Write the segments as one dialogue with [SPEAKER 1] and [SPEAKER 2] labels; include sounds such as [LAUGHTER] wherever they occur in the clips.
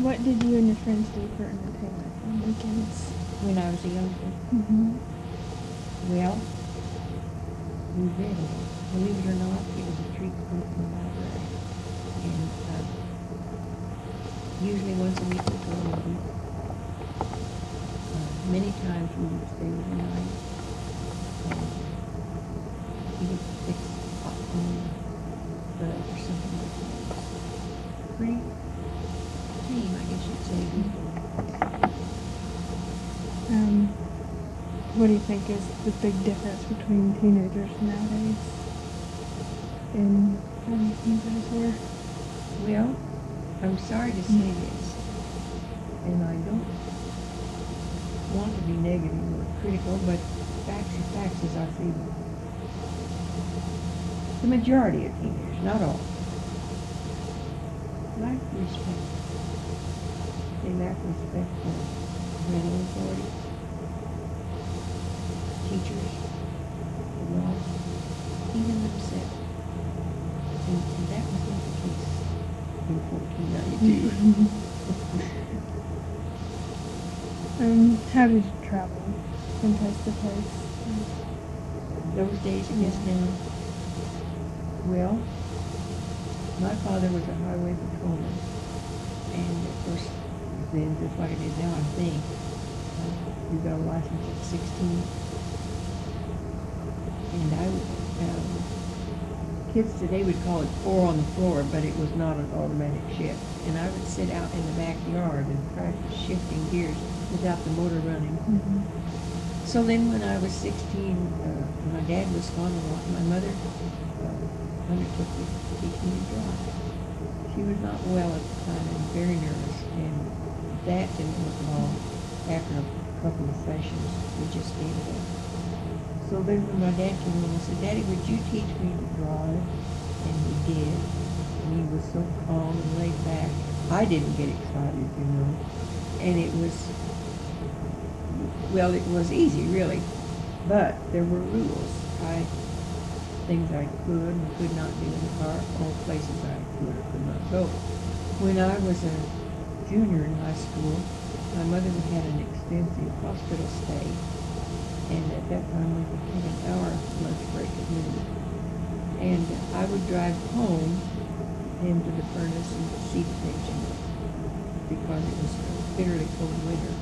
[SPEAKER 1] What did you and your friends do for entertainment on weekends?
[SPEAKER 2] when I was a youngster.
[SPEAKER 1] Mm-hmm.
[SPEAKER 2] Well, we lot. Believe it or not, it was a treat to go to the library. And uh, usually once a week we go to a. Uh, many times we would stay overnight. Um, we would fix popcorn, bread, or something like that. Pretty tame, I guess you'd say.
[SPEAKER 1] Um, what do you think is the big difference between teenagers nowadays and when you guys were?
[SPEAKER 2] Well, I'm sorry to say this, and I don't want to be negative or critical, but facts are facts as I see them. The majority of teenagers, not all, lack respect. They lack respect for parental authority, teachers, the law, even themselves. And, and that was not the case in fourteen ninety-two. [LAUGHS]
[SPEAKER 1] Um, how did you travel from place to place?
[SPEAKER 2] Those days, I guess now, well, my father was a highway patrolman. And of course, then, just like it is now, I think, you got a license at sixteen. And I, um, kids today would call it four on the floor, but it was not an automatic shift. And I would sit out in the backyard and practice shifting gears without the motor running.
[SPEAKER 1] Mm-hmm.
[SPEAKER 2] So then, when I was 16, uh, my dad was gone a lot. My mother uh, undertook to teach me to drive. She was not well at the time and very nervous, that didn't work long. After a couple of sessions, we just gave it up. So then, when my dad came in, I said, "Daddy, would you teach me to drive?" And he did. And he was so calm and laid back. I didn't get excited, you know, and it was well, it was easy, really, but there were rules. I things I could and could not do in the car, all places I could or could not go. When I was a junior in high school, my mother had an extensive hospital stay, and at that time we would take an hour lunch break at noon. And I would drive home into the furnace and see the patient because it was bitterly cold winter.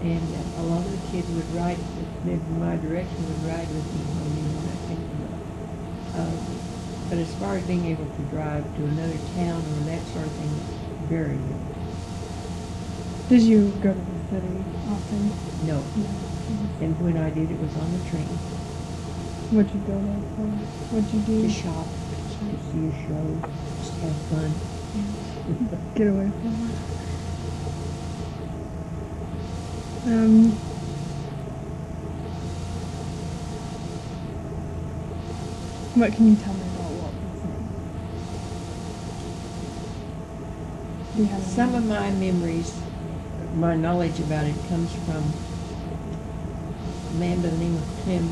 [SPEAKER 2] And uh, a lot of the kids would ride, in my direction, would ride with me home them up. Um, but as far as being able to drive to another town or that sort of thing, very limited.
[SPEAKER 1] Did you go to the city often?
[SPEAKER 2] No.
[SPEAKER 1] No.
[SPEAKER 2] And when I did, it was on the train
[SPEAKER 1] What'd you go there for? What'd you do?
[SPEAKER 2] to shop, to see a show, just have fun. [LAUGHS]
[SPEAKER 1] Get away from it. Um, what can you tell me about Walt Disney?
[SPEAKER 2] Some of my memories, my knowledge about it comes from a man by the name of Clem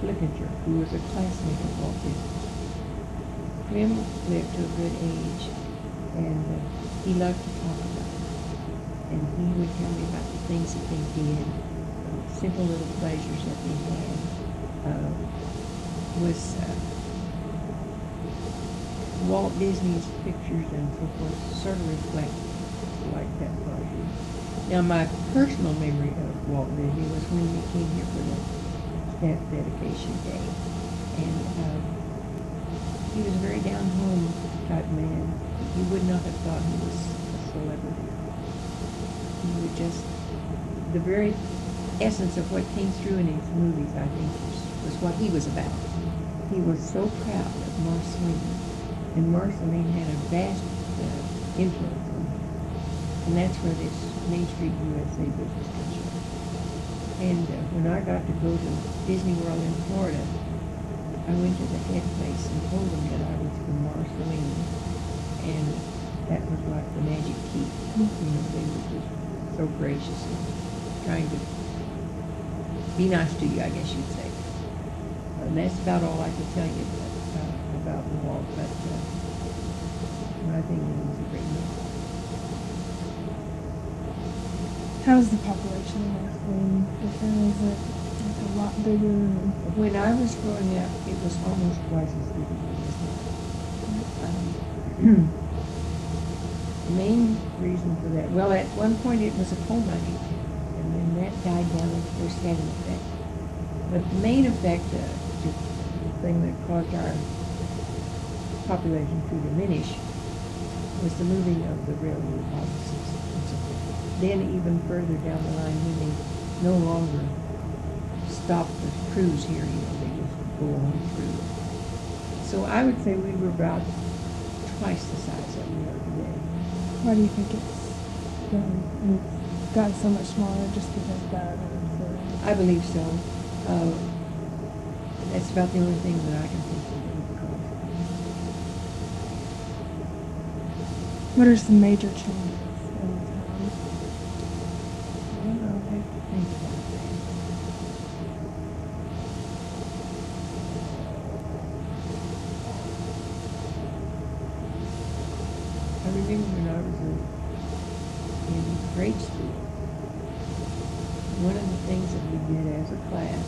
[SPEAKER 2] Flickinger, who was a classmate of Walt Disney. Clem lived to a good age, and uh, he loved to talk about it. And he would tell me about the things that they did, simple little pleasures that they had. Uh, was uh, Walt Disney's pictures and so forth sort of reflect like that pleasure. Now, my personal memory of Walt Disney was when he came here for the staff dedication day, and uh, he was a very down home type man. You would not have thought he was a celebrity. He would just the very essence of what came through in his movies, I think, was, was what he was about. He was so proud of Marceline, and Marceline had a vast uh, influence on him. And that's where this Main Street USA business from. And uh, when I got to go to Disney World in Florida, I went to the head place and told them that I was from Marceline. And that was like the magic key. You know, they were just so gracious and trying to be nice to you, I guess you'd say. And that's about all I could tell you about, uh, about Walt, but uh, I think he was a great man.
[SPEAKER 1] How's the population Wayne different? Is it a lot bigger?
[SPEAKER 2] When I was growing up, it was almost twice as big as it is now. Um, Main reason for that, well, at one point it was a coal mining and then that died down, course, had an effect. But the main effect, uh, the the thing that caused our population to diminish was the moving of the railroad offices. And. Then even further down the line, when they no longer stop the crews here, you know, they just go on through. So I would say we were about twice the size that we are today.
[SPEAKER 1] why do you think it's grown? It's gotten so much smaller just because of that? Or is there-
[SPEAKER 2] I believe so. Uh, that's about the only thing that I can think of that would cause it.
[SPEAKER 1] What are some major changes in the town?
[SPEAKER 2] Well, Remember when I was in, grade school, one of the things that we did as a class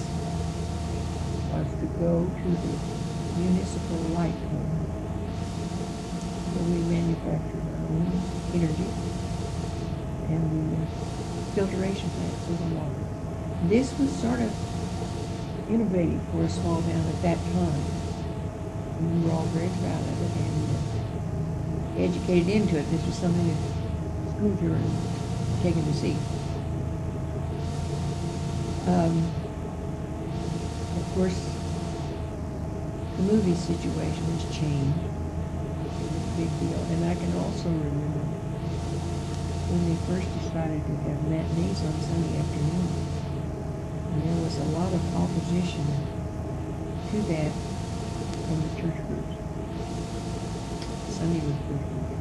[SPEAKER 2] was to go to the municipal light plant where we manufactured our own energy plant the water. This was sort of innovative for a small town at that time. And we were all very proud of it and uh, educated into it. This was something that schools were taken to see. Um, of course, the movie situation has changed. It was a big deal. And I can also remember when they first decided to have matinees on Sunday afternoon. And there was a lot of opposition to that from the church groups. Sunday was first week.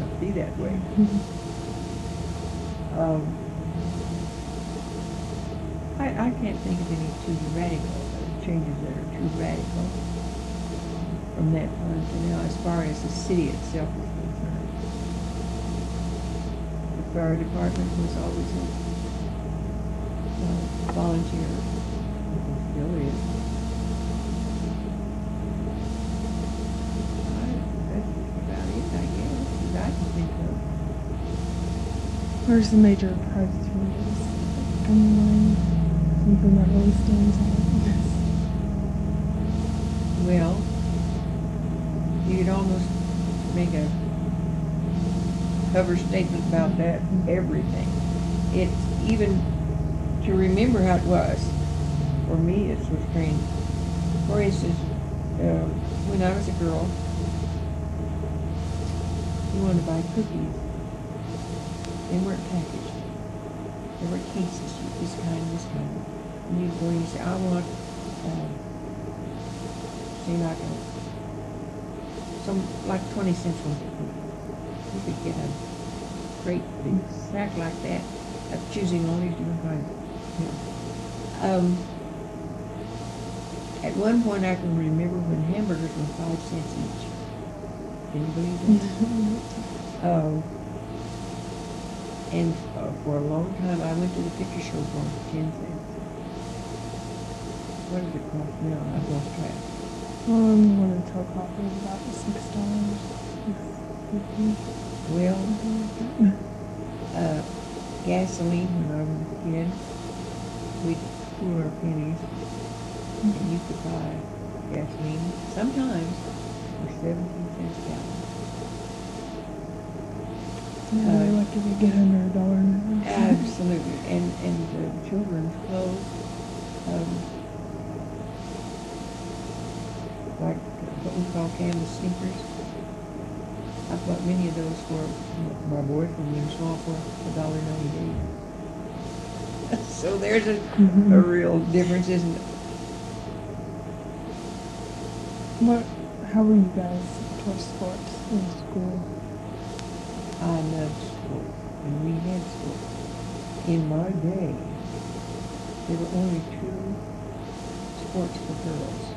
[SPEAKER 2] So be that way. [LAUGHS] Um, I, I can't think of any too radical changes that are too radical from that time to now as far as the city itself is concerned. The fire department was always a uh, volunteer, it still is. I- That's about it, I guess, that I of.
[SPEAKER 1] What major price changes? Something that really stands out.
[SPEAKER 2] Well, you could almost make a cover statement about that, everything. It's even, to remember how it was, for me, it's so strange. For instance, uh, when I was a girl, you wanted to buy cookies. They weren't packaged. There were cases, this kind, this kind. And you'd go and you say, I want, uh, say like a, some, like twenty cents worth of cookies. You could get a great big sack like that of choosing all these different kinds. Um, at one point, I can remember when hamburgers were five cents each. Can you believe that? Um, and uh, for a long time, I went to the picture show for ten cents. What does it cost now? I've lost track.
[SPEAKER 1] Um, one of the coffee is about six dollars.
[SPEAKER 2] Well, uh, gasoline when I was a kid, we'd pool our pennies, and you could buy gasoline sometimes for seventeen cents a gallon.
[SPEAKER 1] Yeah,
[SPEAKER 2] Uh,
[SPEAKER 1] you're lucky to get under a dollar.
[SPEAKER 2] Absolutely, and, and the children's clothes, um, like what we call canvas sneakers. I bought many of those for my boyfriend when he was small for a dollar ninety-eight. So there's a, a
[SPEAKER 1] Mhm.
[SPEAKER 2] real difference, isn't it?
[SPEAKER 1] What? How were you guys towards sports in school?
[SPEAKER 2] I love sports, and we had sports. In my day, there were only two sports for girls.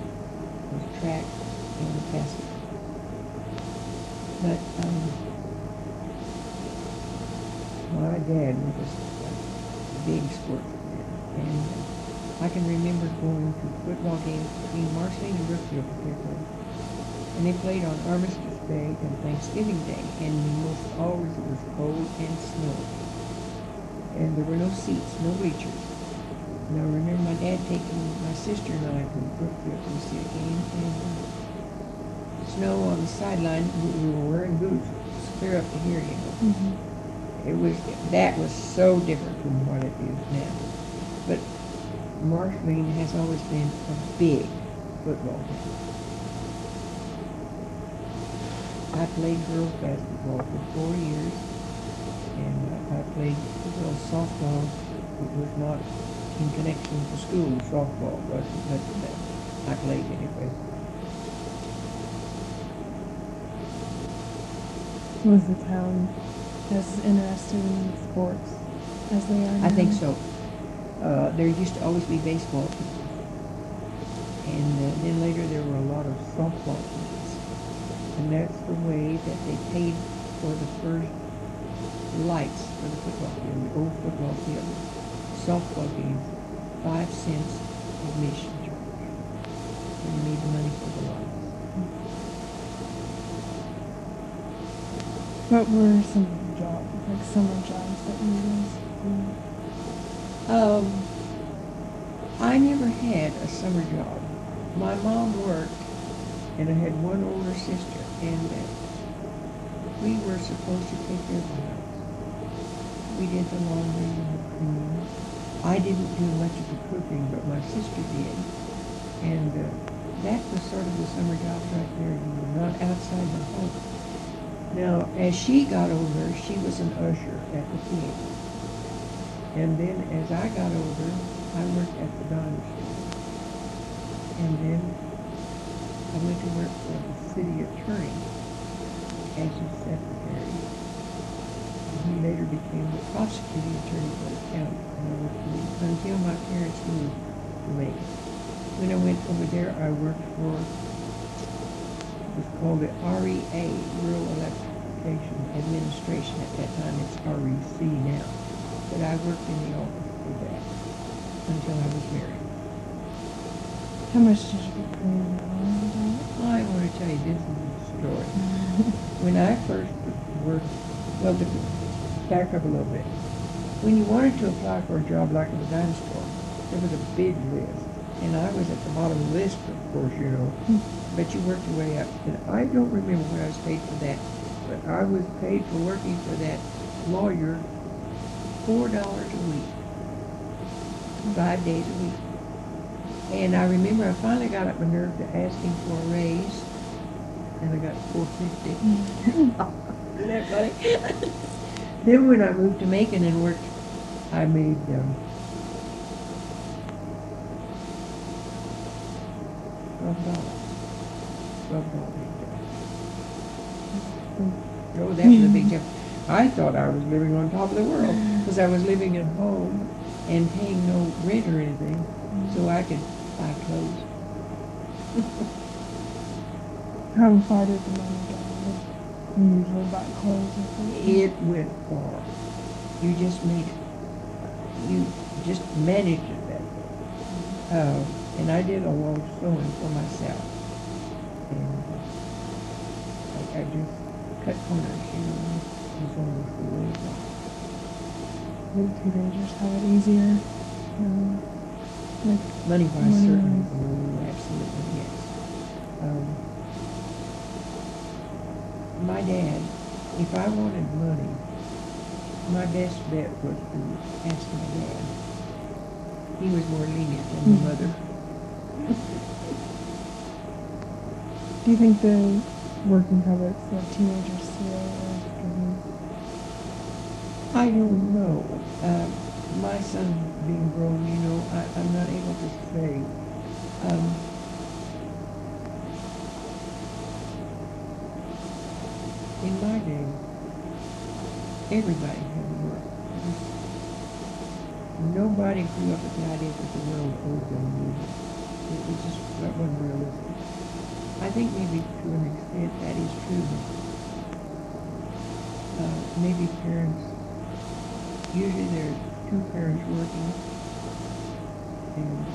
[SPEAKER 2] Was track and basketball. But, um, my dad was a big sport. And uh, I can remember going to football games between Marceline and Brookfield particularly. And they played on Armistice Day and Thanksgiving Day, and most always it was cold and snow. And there were no seats, no bleachers. And I remember my dad taking my sister and I to Brookfield to see a game, and uh, snow on the sideline. We, we were wearing boots, clear up to here, you know.
[SPEAKER 1] Mhm.
[SPEAKER 2] It was that was so different from what it is now. But Marceline has always been a big football town. I played girls basketball for four years, and I played girls softball. It was not in connection to school softball, wasn't but I played anyway.
[SPEAKER 1] Was the town as interested in sports as they are now?
[SPEAKER 2] I think so. Uh, there used to always be baseball. And uh, then later there were a lot of softball teams. And that's the way that they paid for the first lights for the football field, the old football field. Softball games, five cents admission charge. And you need the money for the lights.
[SPEAKER 1] What were some jobs, like summer jobs that you guys do?
[SPEAKER 2] Um, I never had a summer job. My mom worked, and I had one older sister, and uh, we were supposed to take care of the house. We did the laundry and the cleaning. I didn't do much of the cooking, but my sister did, and uh, that was sort of the summer job right there. You were not outside the home. Now, as she got older, she was an usher at the theater. And then as I got older, I worked at the diner. And then I went to work for the city attorney as his secretary. He later became the prosecuting attorney for the county. Until my parents moved Macon. When I went over there, I worked for, it was called the REA, Rural Administration. At that time, it's REC now. But I worked in the office for that until I was married.
[SPEAKER 1] How much did you get paid hour?
[SPEAKER 2] I want to tell you this is a story. When I first worked, well, to back up a little bit. When you wanted to apply for a job like at the store, there was a big list. And I was at the bottom of the list, of course, you know. Hmm. But you worked your way up. And I don't remember what I was paid for that. But I was paid for working for that lawyer four dollars a week. Five days a week. And I remember I finally got up my nerve to ask him for a raise. And I got four fifty. [LAUGHS] Isn't that funny? then when I moved to Macon and worked, I made um, twelve dollars. Twelve dollars. Oh, that was a big jump. I thought I was living on top of the world because I was living at home and paying no rent or anything, so I could buy clothes. [LAUGHS]
[SPEAKER 1] How far did the money go? You usually buy clothes?
[SPEAKER 2] It went far. You just made it. You just managed it that way. Uh, and I did a lot of sewing for myself. And I, I just cut corners, you know, was way it was.
[SPEAKER 1] Teenagers have it easier? Um, like,
[SPEAKER 2] Money wise,
[SPEAKER 1] Money
[SPEAKER 2] certainly.
[SPEAKER 1] wise.
[SPEAKER 2] Absolutely, yes. Um, my dad, if I wanted money, my best bet was to ask my dad. He was more lenient than my mother.
[SPEAKER 1] do you think the working habits of teenagers today?
[SPEAKER 2] I don't know. Um, my son being grown, you know, I, I'm not able to say. Um, in my day, everybody had work. Nobody grew up with the idea that the world owed them music. It was just, that wasn't realistic. I think maybe to an extent that is true. Uh, maybe parents usually there are two parents working. And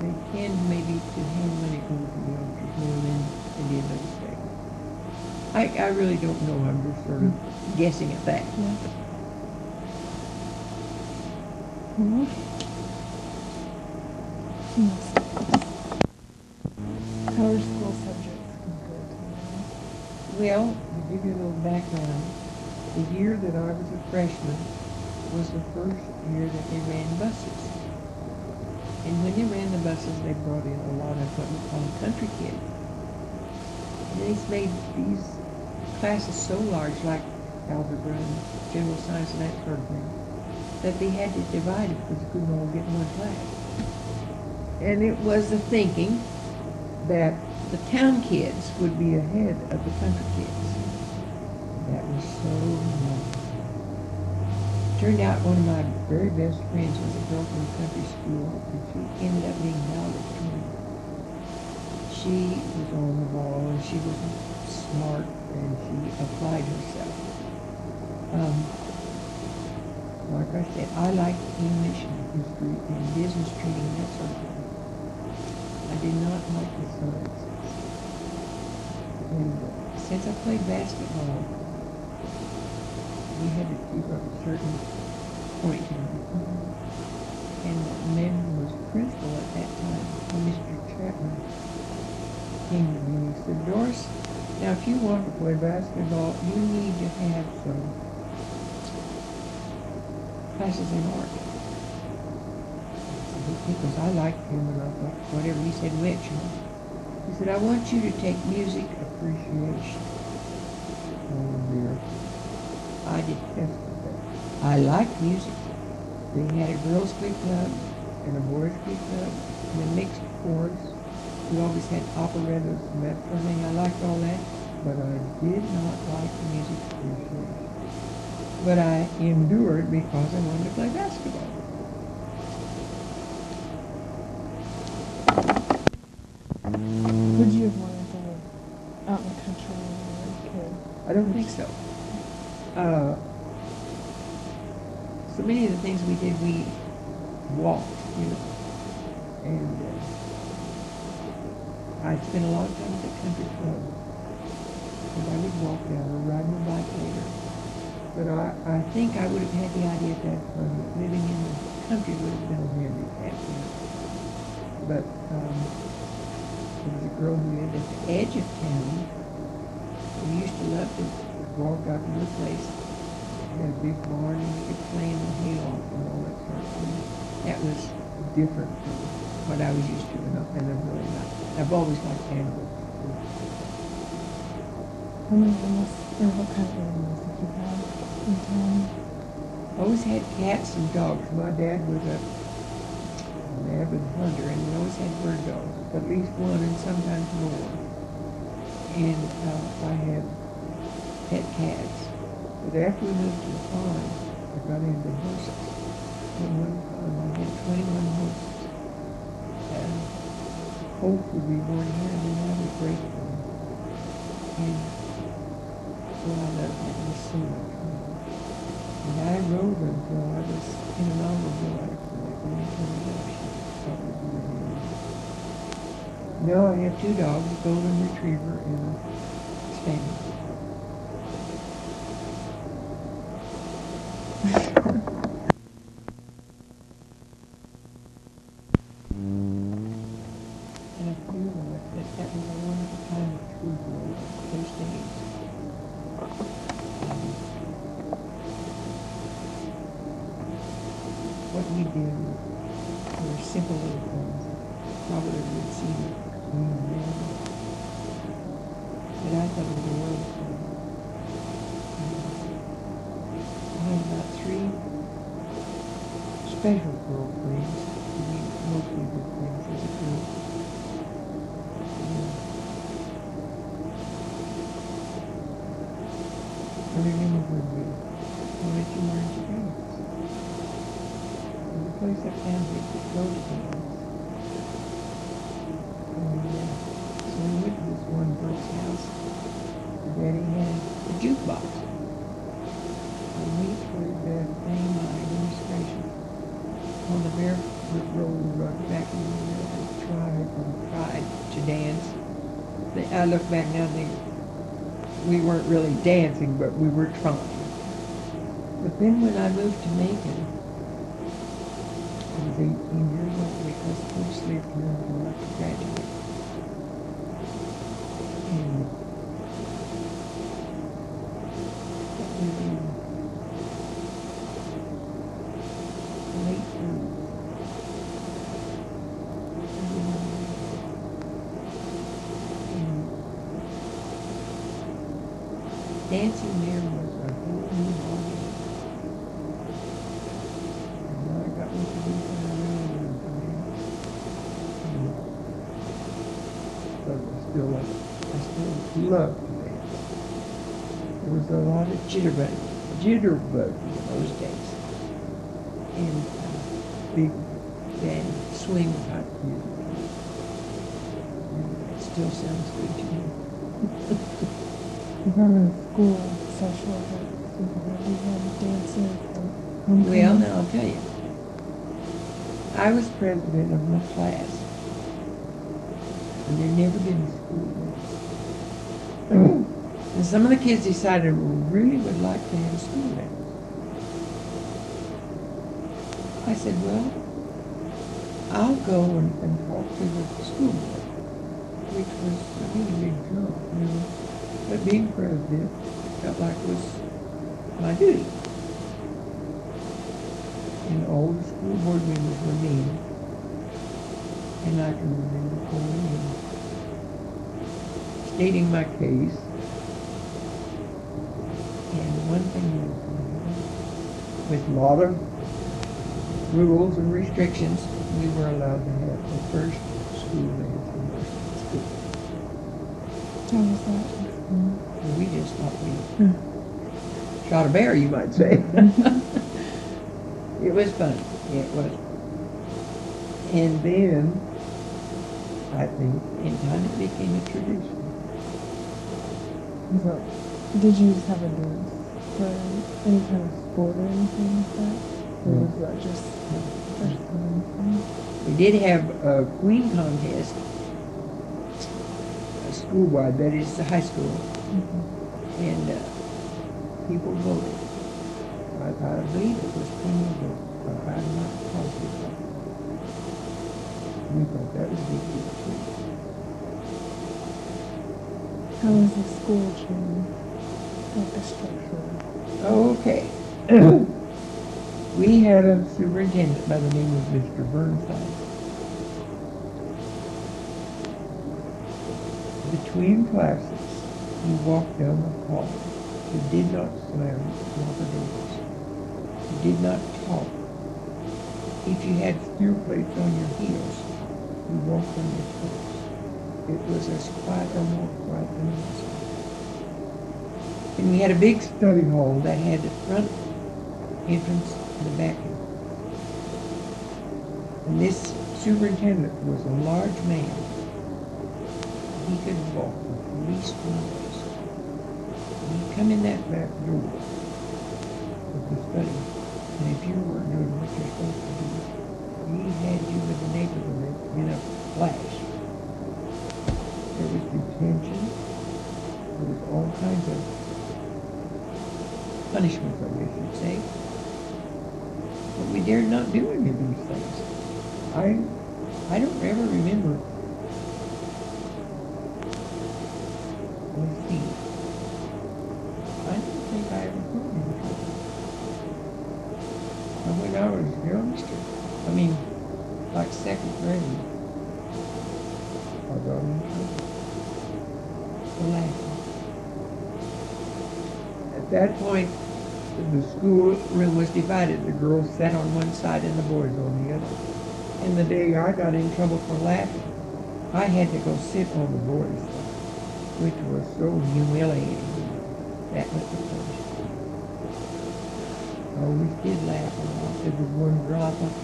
[SPEAKER 2] they tend maybe to hand money over to the elders more than did those days. I, I really don't know, I'm just sort of guessing at that.
[SPEAKER 1] Yeah. Well, yes.
[SPEAKER 2] The year that I was a freshman was the first year that they ran buses. And when they ran the buses, they brought in a lot of what we call country kids. And they made these classes so large, like algebra and general science and that sort of thing, that they had to divide it because they couldn't all get in one class. And it was the thinking that the town kids would be ahead of the country kids. So wrong. Turned out one of my very best friends was a girl from country school, and she ended up being to me. She was on the ball, and she was smart, and she applied herself. Um, like I said, I like English and history and business training, that sort of thing. I did not like the sciences. And since I played basketball, we had to keep up a certain point in And who was principal at that time, Mr. Chapman, came to me and said, Doris, now if you want to play basketball, you need to have some classes in art. Because I liked him and I thought whatever he said you. He said, I want you to take music appreciation. Dear. I that. I liked music. They had a girls' glee club and a boys' glee club and a mixed chorus. We always had operettas and that sort of. I liked all that, but I did not like the music. But I endured because I wanted to play basketball.
[SPEAKER 1] Would you have wanted to live out in the country when you were a kid?
[SPEAKER 2] I don't think so. Uh, many of the things we did, we walked, you know. And uh, I spent a lot of time at the country club. And I would walk down or ride my bike later. But I, I think I would have had the idea at that that living in the country would have been a. You know. But um, there was a girl who lived at the edge of town. We used to love to walk out to her place. Had big barn and play in the hayloft and all that sort of thing. That was different from what I was used to and I, and I really it. I've always liked animals.
[SPEAKER 1] How many animals, or what kind of animals did you have in town?
[SPEAKER 2] I always had cats and dogs. My dad was a, an avid hunter and we always had bird dogs, at least one and sometimes more. And uh, I had pet cats. But after we moved to the farm, I got into horses. At one time I had 21 horses. And Hope would be born here and then I would break them. And so I loved having so much fun. And I rode until I was in an automobile accident when I turned I have two dogs, a golden retriever and a spaniel. road back and we tried and tried to dance. I look back now and think we weren't really dancing, but we were trying. But then when I moved to Macon, I was 18 years old because I lived here and I
[SPEAKER 1] graduate School social we dancing.
[SPEAKER 2] Well, now I'll tell you. I was president of my class. And there never been a school dance. [CLEARS THROAT] And some of the kids decided we really would like to have a school dance. I said, well, I'll go and, and talk to the school board, which was a really big job, you know. But being president felt like it was my duty. And all the school board members were me. And I can remember going and stating my case. And one thing with of rules and restrictions, we were allowed to have the first school in school.
[SPEAKER 1] How was that? Mm.
[SPEAKER 2] We just thought we shot a bear, you might say. [LAUGHS] it was fun. It was. And then, I think, in time it became a tradition.
[SPEAKER 1] So, did you just have a dance for any kind of sport or anything like that? Or
[SPEAKER 2] No.
[SPEAKER 1] was that just first time?
[SPEAKER 2] We did have a queen contest, a school-wide, that is the high school,
[SPEAKER 1] Mm-hmm.
[SPEAKER 2] And uh, people voted. I, I believe it was of votes, but I'm not positive. We thought that was big deal too.
[SPEAKER 1] How was the school the structure?
[SPEAKER 2] Okay. [CLEARS THROAT] we had a superintendent by the name of Mr. Burnside. Between classes, you walked down the hall. You did not slam locker doors. You did not talk. If you had spear plates on your heels, you walked on your toes. It was as quiet or more quiet than this. And we had a big study hall that had the front entrance and the back entrance. And this superintendent was a large man. He could walk the least. And he'd come in that back door of the study, and if you weren't doing what you're supposed to do, he had you with the neighborhood in a flash. There was detention. There was all kinds of punishments, I guess you'd say. But we dared not do any of these things. I, I don't ever remember. School room was divided. The girls sat on one side and the boys on the other. And the day I got in trouble for laughing, I had to go sit on the boys' which was so humiliating. That was the punishment. I always did laugh a lot. There was one I thought,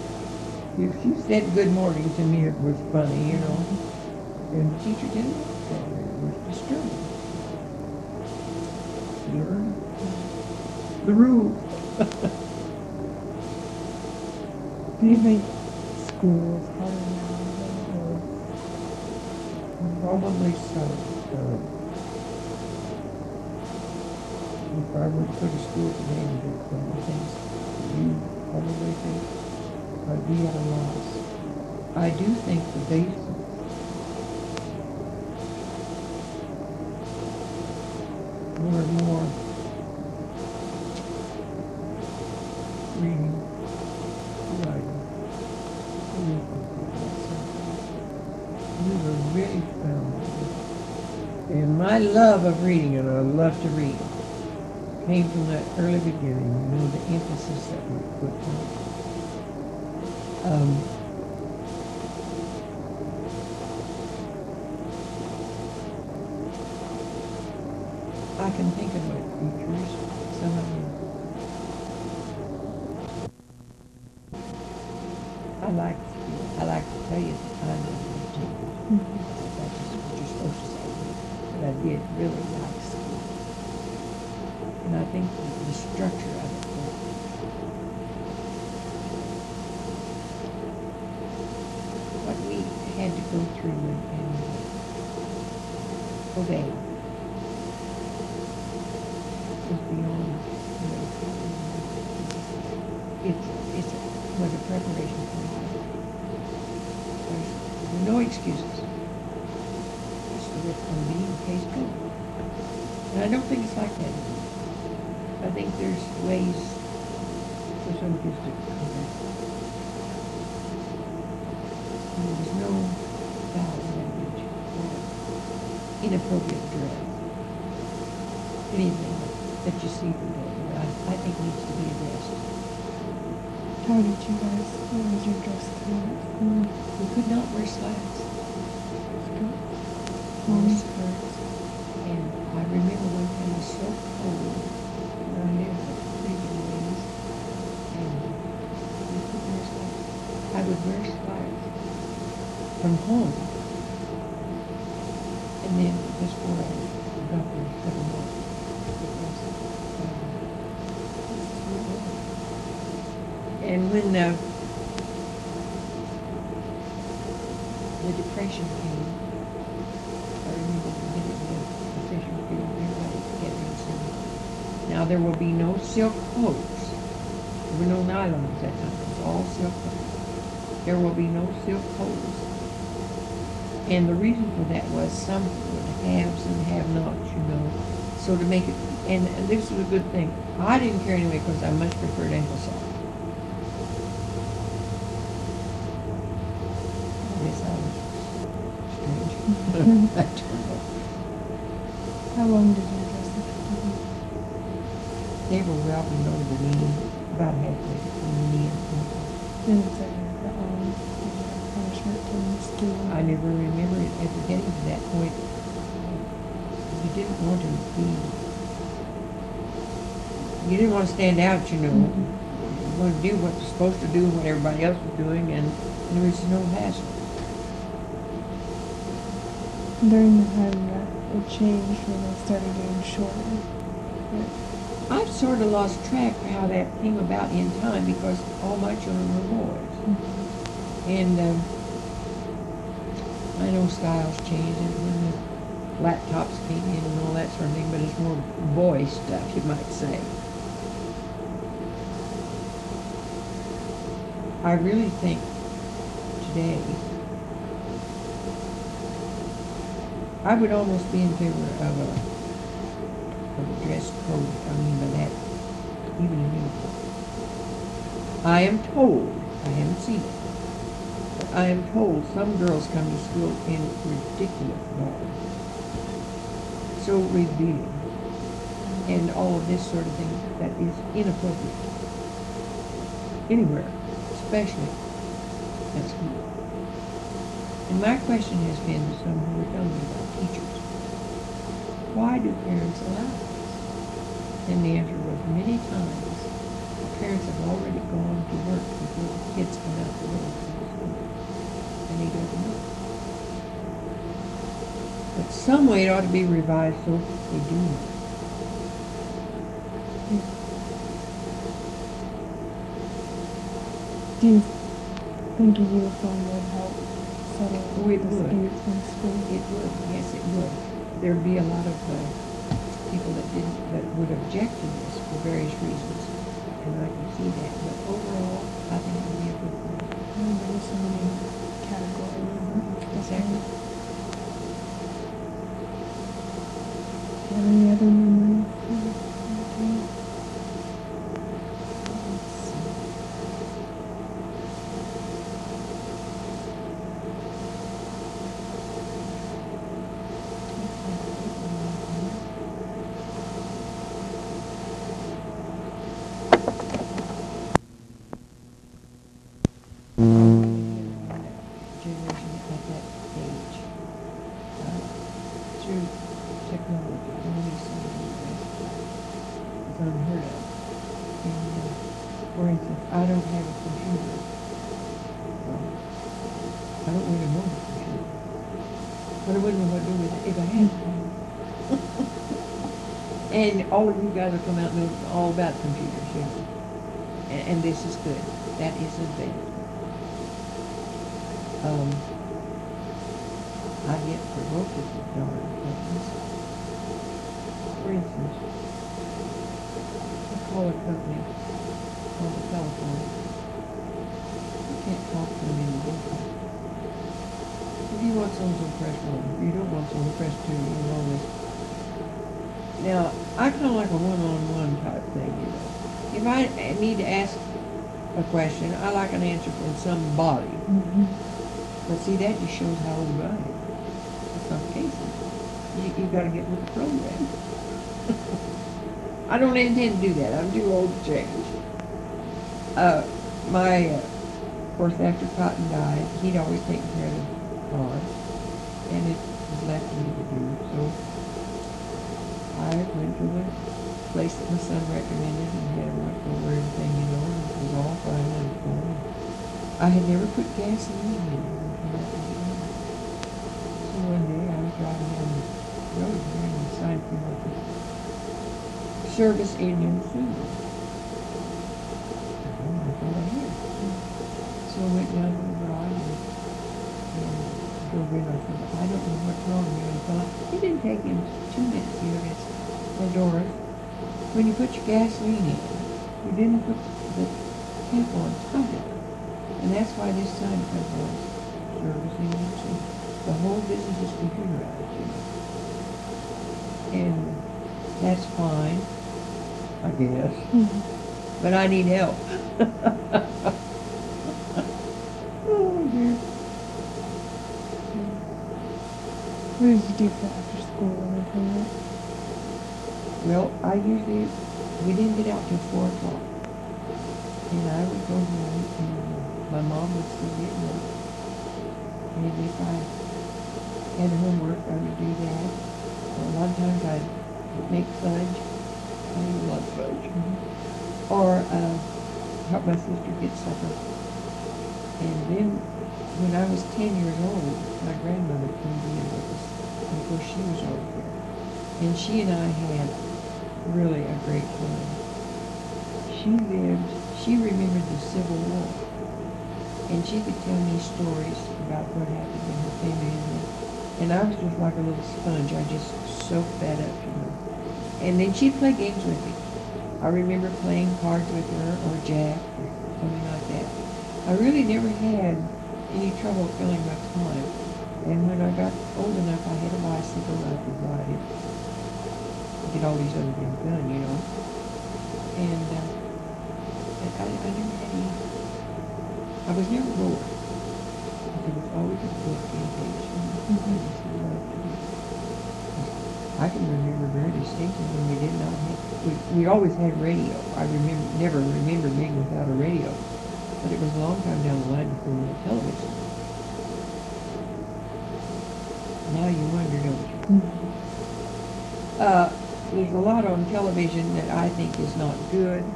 [SPEAKER 2] if she said good morning to me, it was funny, you know. And the teacher didn't like that. It was disturbing. Learn the rules.
[SPEAKER 1] Do you think school is harder now than it was?
[SPEAKER 2] Probably so. um, if I were to go to school today and do some of the things you probably think, I'd be at a loss. I do think the basics more more love reading, and I love to read, came from that early beginning, you know, the emphasis that we put on it. Um, I can think of my teachers, some of them. I like, I like to tell you the time of the teachers. That's just what you're supposed to say. But I did really like school. And I think the, the structure of it what we had to go through and, and obey was beyond, it's, it's, was a preparation for life. There's no excuses. Just the on me, case go. And I don't think it's like that think there's ways for some kids to come back. And There's no foul language or inappropriate dress. Anything that you see from there, I, I think needs to be addressed.
[SPEAKER 1] How did you guys, was your dress at school?
[SPEAKER 2] We could not wear slacks.
[SPEAKER 1] Skirt?
[SPEAKER 2] Long
[SPEAKER 1] Long
[SPEAKER 2] skirts. And I remember one time it was so cold, Would wear from home. And then this for a doctor seven months. And when uh, the depression came, I remember we did it in the official field, everybody together and said, now there will be no silk coats. There were no nylons that time, it was all silk coats. There will be no silk coats. And the reason for that was some would haves and have-nots, you know. So to make it, and this was a good thing. I didn't care anyway because I much preferred ankle sock. Yes, I was strange. [LAUGHS] I don't.
[SPEAKER 1] How long did you dress be?
[SPEAKER 2] They were well below the knee, about halfway between the knee and ankle.
[SPEAKER 1] School?
[SPEAKER 2] I never remember it getting to that point. You didn't want to be, you didn't want to stand out, you know.
[SPEAKER 1] Mhm.
[SPEAKER 2] You wanted to do what you're supposed to do, what everybody else was doing, and there was no hassle.
[SPEAKER 1] During the time that it changed when I started getting shorter.
[SPEAKER 2] I've sort of lost track of how that came about in time because all my children were boys. And um, I know styles change and laptops came in and all that sort of thing, but it's more boy stuff, you might say. I really think today I would almost be in favor of a of a dress code. I mean by that, even in uniform. I am told, I haven't seen it, I am told some girls come to school in ridiculous garb. So revealing. And all of this sort of thing that is inappropriate. Anywhere, especially at school. And my question has been to some who were telling me about teachers, why do parents allow this? And the answer was many times, parents have already gone to work before the kids come out the door from the school. And they don't know. But some way it ought to be revised so they do know.
[SPEAKER 1] do you think a uniform would help settle
[SPEAKER 2] Oh, it would.
[SPEAKER 1] disputes in school?
[SPEAKER 2] It would, yes, it would. there'd be a lot of, uh, people that didn't, that would object to this for various reasons. And I can see that, but overall, I
[SPEAKER 1] you have any other memories? of cemetery?
[SPEAKER 2] Generation at that age, uh, through technology, maybe somebody is unheard of. And, uh, for instance, I don't have a computer. Um, I don't really know a computer. But I wouldn't know what to do with it if I had one. And all of you guys will come out and know all about computers, know. And, and this is good. That is advancement. Um, I get provoked with the darn things. For instance, call a company on the telephone. You can't talk to them daytime. If you want someone to press one, you don't want someone to press two, you always. Now, I kinda like a one-on-one type thing, you know. If I need to ask a question, I like an answer from somebody.
[SPEAKER 1] Mhm.
[SPEAKER 2] But see, that just shows how old I am. In some cases, you, you gotta get with the program. [LAUGHS] I don't intend to do that. I'm too old to change. Uh, my, uh, of course, after Cotton died, he'd always taken care of the farm, and it was left to me to do. So I went to the place that my son recommended and had him look over everything, you know, and it was all fine and everything. I had never put gasoline in was it. So one day I was driving down the road there and the sign came up with service Indian food. Thought had. So I went down to the garage and, and drove in. I said, I don't know what's wrong here. I thought, it didn't take him two minutes here. It's, well, Doris, when you put your gasoline in, you didn't put the cap on top of it. And that's why this sign comes on servicing and the whole business is computerized, you know. And that's fine, I guess,
[SPEAKER 1] Mhm.
[SPEAKER 2] but I need help. [LAUGHS] oh dear.
[SPEAKER 1] What did you do for after school entertainment?
[SPEAKER 2] Well, I usually, we didn't get out till four o'clock. And I would go home and my mom would still get work. And if I had homework, I would do that. A lot of times I'd make fudge. I love fudge. Or, uh, help my sister get supper. And then, when I was ten years old, my grandmother came to live with us. And of course, she was over here. And she and I had really a great time. She lived, she remembered the Civil War. And she could tell me stories about what happened in her family. And, and I was just like a little sponge. I just soaked that up, you know. And then she'd play games with me. I remember playing cards with her or Jack or something like that. I really never had any trouble filling my time. And when I got old enough, I had a bicycle I could ride it. Get all these other things done, you know. And uh, I, I I never had any. I was never bored. There was always a book in page. and I just loved to do. I can remember very distinctly when we did not have, we, we always had radio. I remember, never remember being without a radio. But it was a long time down the line before we had television. Now you wonder, don't you?
[SPEAKER 1] Mhm.
[SPEAKER 2] Uh, there's a lot on television that I think is not good,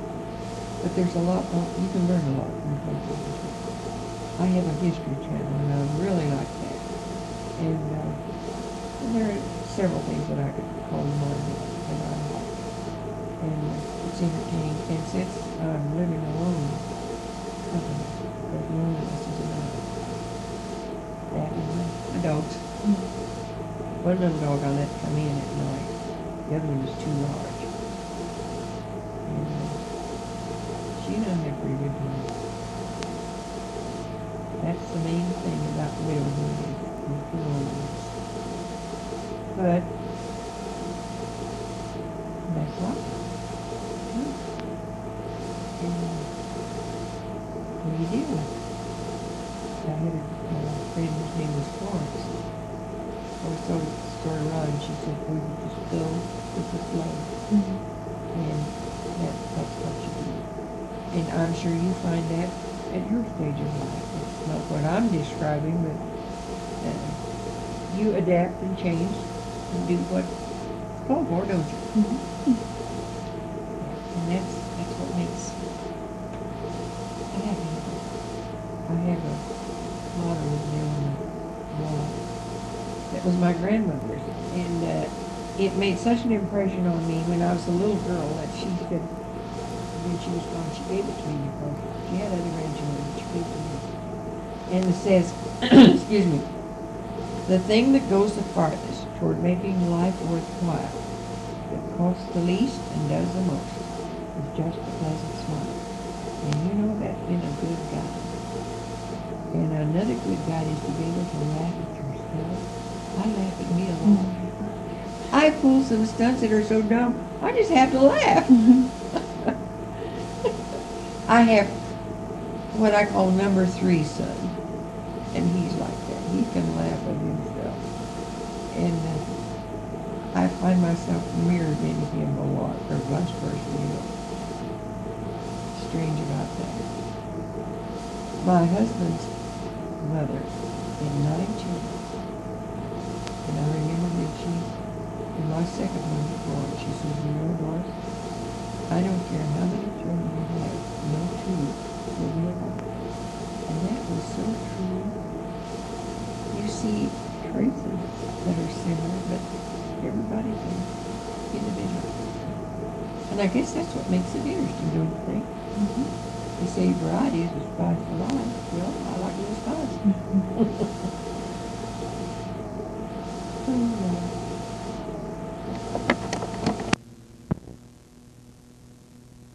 [SPEAKER 2] but there's a lot, you can learn a lot from television. I have a history channel and I really like that. And, uh, and there are several things that I could call mind that that I like. And uh, it's entertaining. And since I'm living alone, company, because loneliness is another. That and my, dogs.
[SPEAKER 1] Mhm.
[SPEAKER 2] One little dog I let come in at night. The other one was too large. And she and I had a pretty good time. That's the main thing about widowhood is is loneliness. But that's life. I'm sure you find that at your stage of life. It's not what I'm describing, but uh, you adapt and change and do what's called for, don't you?
[SPEAKER 1] Mhm.
[SPEAKER 2] And that's, that's what makes a happy life. I have a motto over there on the wall. That was my grandmother's. And uh, it made such an impression on me when I was a little girl that she said, she was gone, she gave it to me she had other grandchildren, she gave it to me. And it says, [COUGHS] excuse me, the thing that goes the farthest toward making life worthwhile, that costs the least and does the most, is just a pleasant smile. And you know that's been a good guide. And another good guide is to be able to laugh at yourself. I laugh at me a lot. [LAUGHS] I pull some stunts that are so dumb, I just have to laugh. [LAUGHS] I have what I call number three son, and he's like that. He can laugh at himself, and uh, I find myself mirrored in him a lot, or vice versa. You know, strange about that. My husband's mother had nine children, and I remember when she, when my second one was born, she said, "You know, I don't care how many children you have, no two will be alike. And that was so true. You see traces that are similar, but everybody's an individual. And I guess that's what makes it interesting, don't you think?
[SPEAKER 1] Mhm.
[SPEAKER 2] They say variety is the spice of life. Well, I like the spice. [LAUGHS]